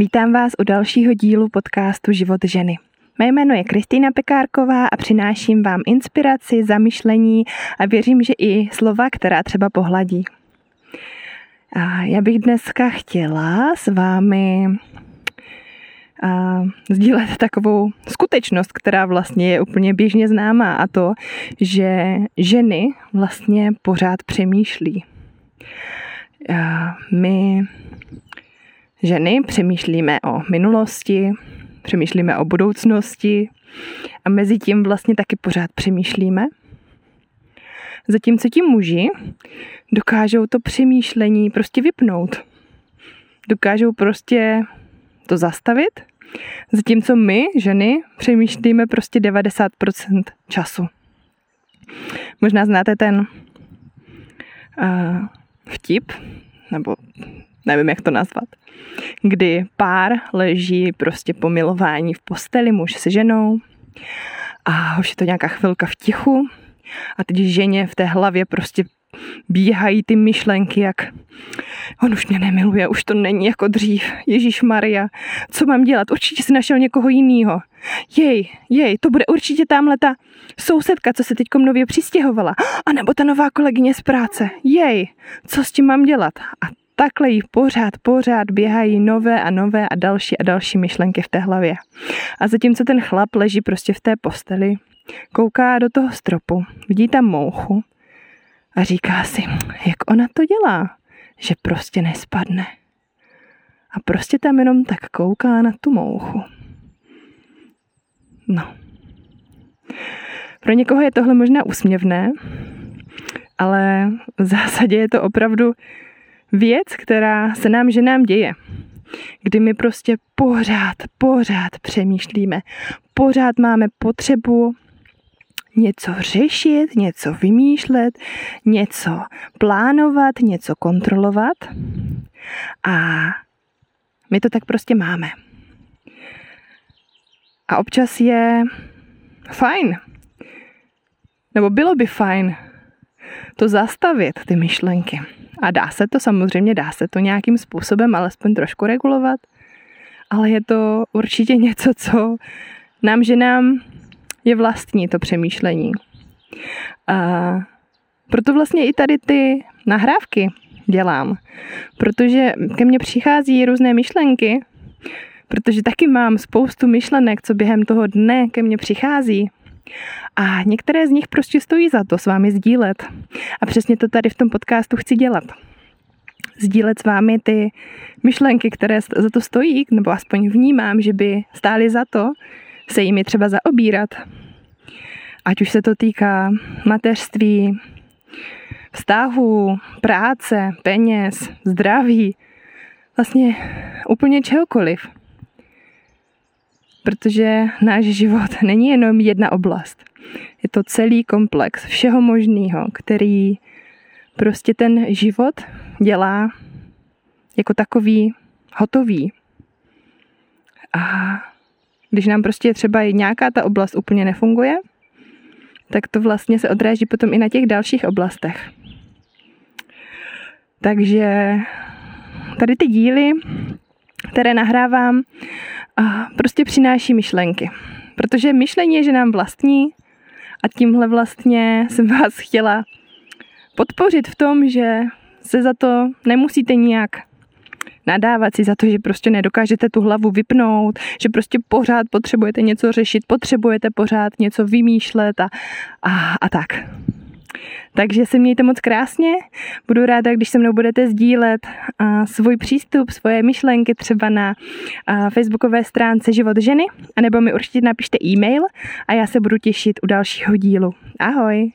Vítám vás u dalšího dílu podcastu Život ženy. Mé jméno je Kristýna Pekárková a přináším vám inspiraci, zamyšlení a věřím, že i slova, která třeba pohladí. A já bych dneska chtěla s vámi a sdílet takovou skutečnost, která vlastně je úplně běžně známá a to, že ženy vlastně pořád přemýšlí. A my ženy přemýšlíme o minulosti, přemýšlíme o budoucnosti a mezi tím vlastně taky pořád přemýšlíme. Zatímco ti muži dokážou to přemýšlení prostě vypnout. Dokážou prostě to zastavit, zatímco my, ženy, přemýšlíme prostě 90% času. Možná znáte ten uh, vtip, nebo nevím, jak to nazvat, kdy pár leží prostě po milování v posteli, muž se ženou a už je to nějaká chvilka v tichu a teď ženě v té hlavě prostě bíhají ty myšlenky, jak on už mě nemiluje, už to není jako dřív. Ježíš Maria, co mám dělat? Určitě si našel někoho jiného. Jej, jej, to bude určitě tamhle ta sousedka, co se teď nově přistěhovala. A nebo ta nová kolegyně z práce. Jej, co s tím mám dělat? A takhle jí pořád, pořád běhají nové a nové a další a další myšlenky v té hlavě. A zatímco ten chlap leží prostě v té posteli, kouká do toho stropu, vidí tam mouchu a říká si, jak ona to dělá, že prostě nespadne. A prostě tam jenom tak kouká na tu mouchu. No. Pro někoho je tohle možná úsměvné, ale v zásadě je to opravdu věc, která se nám ženám děje. Kdy my prostě pořád, pořád přemýšlíme, pořád máme potřebu něco řešit, něco vymýšlet, něco plánovat, něco kontrolovat. A my to tak prostě máme. A občas je fajn, nebo bylo by fajn to zastavit, ty myšlenky. A dá se to samozřejmě, dá se to nějakým způsobem alespoň trošku regulovat, ale je to určitě něco, co nám, že nám je vlastní to přemýšlení. A proto vlastně i tady ty nahrávky dělám, protože ke mně přichází různé myšlenky, protože taky mám spoustu myšlenek, co během toho dne ke mně přichází. A některé z nich prostě stojí za to s vámi sdílet. A přesně to tady v tom podcastu chci dělat. Sdílet s vámi ty myšlenky, které za to stojí, nebo aspoň vnímám, že by stály za to se jimi třeba zaobírat. Ať už se to týká mateřství, vztahu, práce, peněz, zdraví, vlastně úplně čehokoliv. Protože náš život není jenom jedna oblast. Je to celý komplex všeho možného, který prostě ten život dělá jako takový hotový. A když nám prostě třeba nějaká ta oblast úplně nefunguje, tak to vlastně se odráží potom i na těch dalších oblastech. Takže tady ty díly, které nahrávám, prostě přináší myšlenky. Protože myšlení je, že nám vlastní a tímhle vlastně jsem vás chtěla podpořit v tom, že se za to nemusíte nijak nadávat si za to, že prostě nedokážete tu hlavu vypnout, že prostě pořád potřebujete něco řešit, potřebujete pořád něco vymýšlet a, a, a tak. Takže se mějte moc krásně. Budu ráda, když se mnou budete sdílet svůj přístup, svoje myšlenky třeba na facebookové stránce Život ženy, anebo mi určitě napište e-mail a já se budu těšit u dalšího dílu. Ahoj!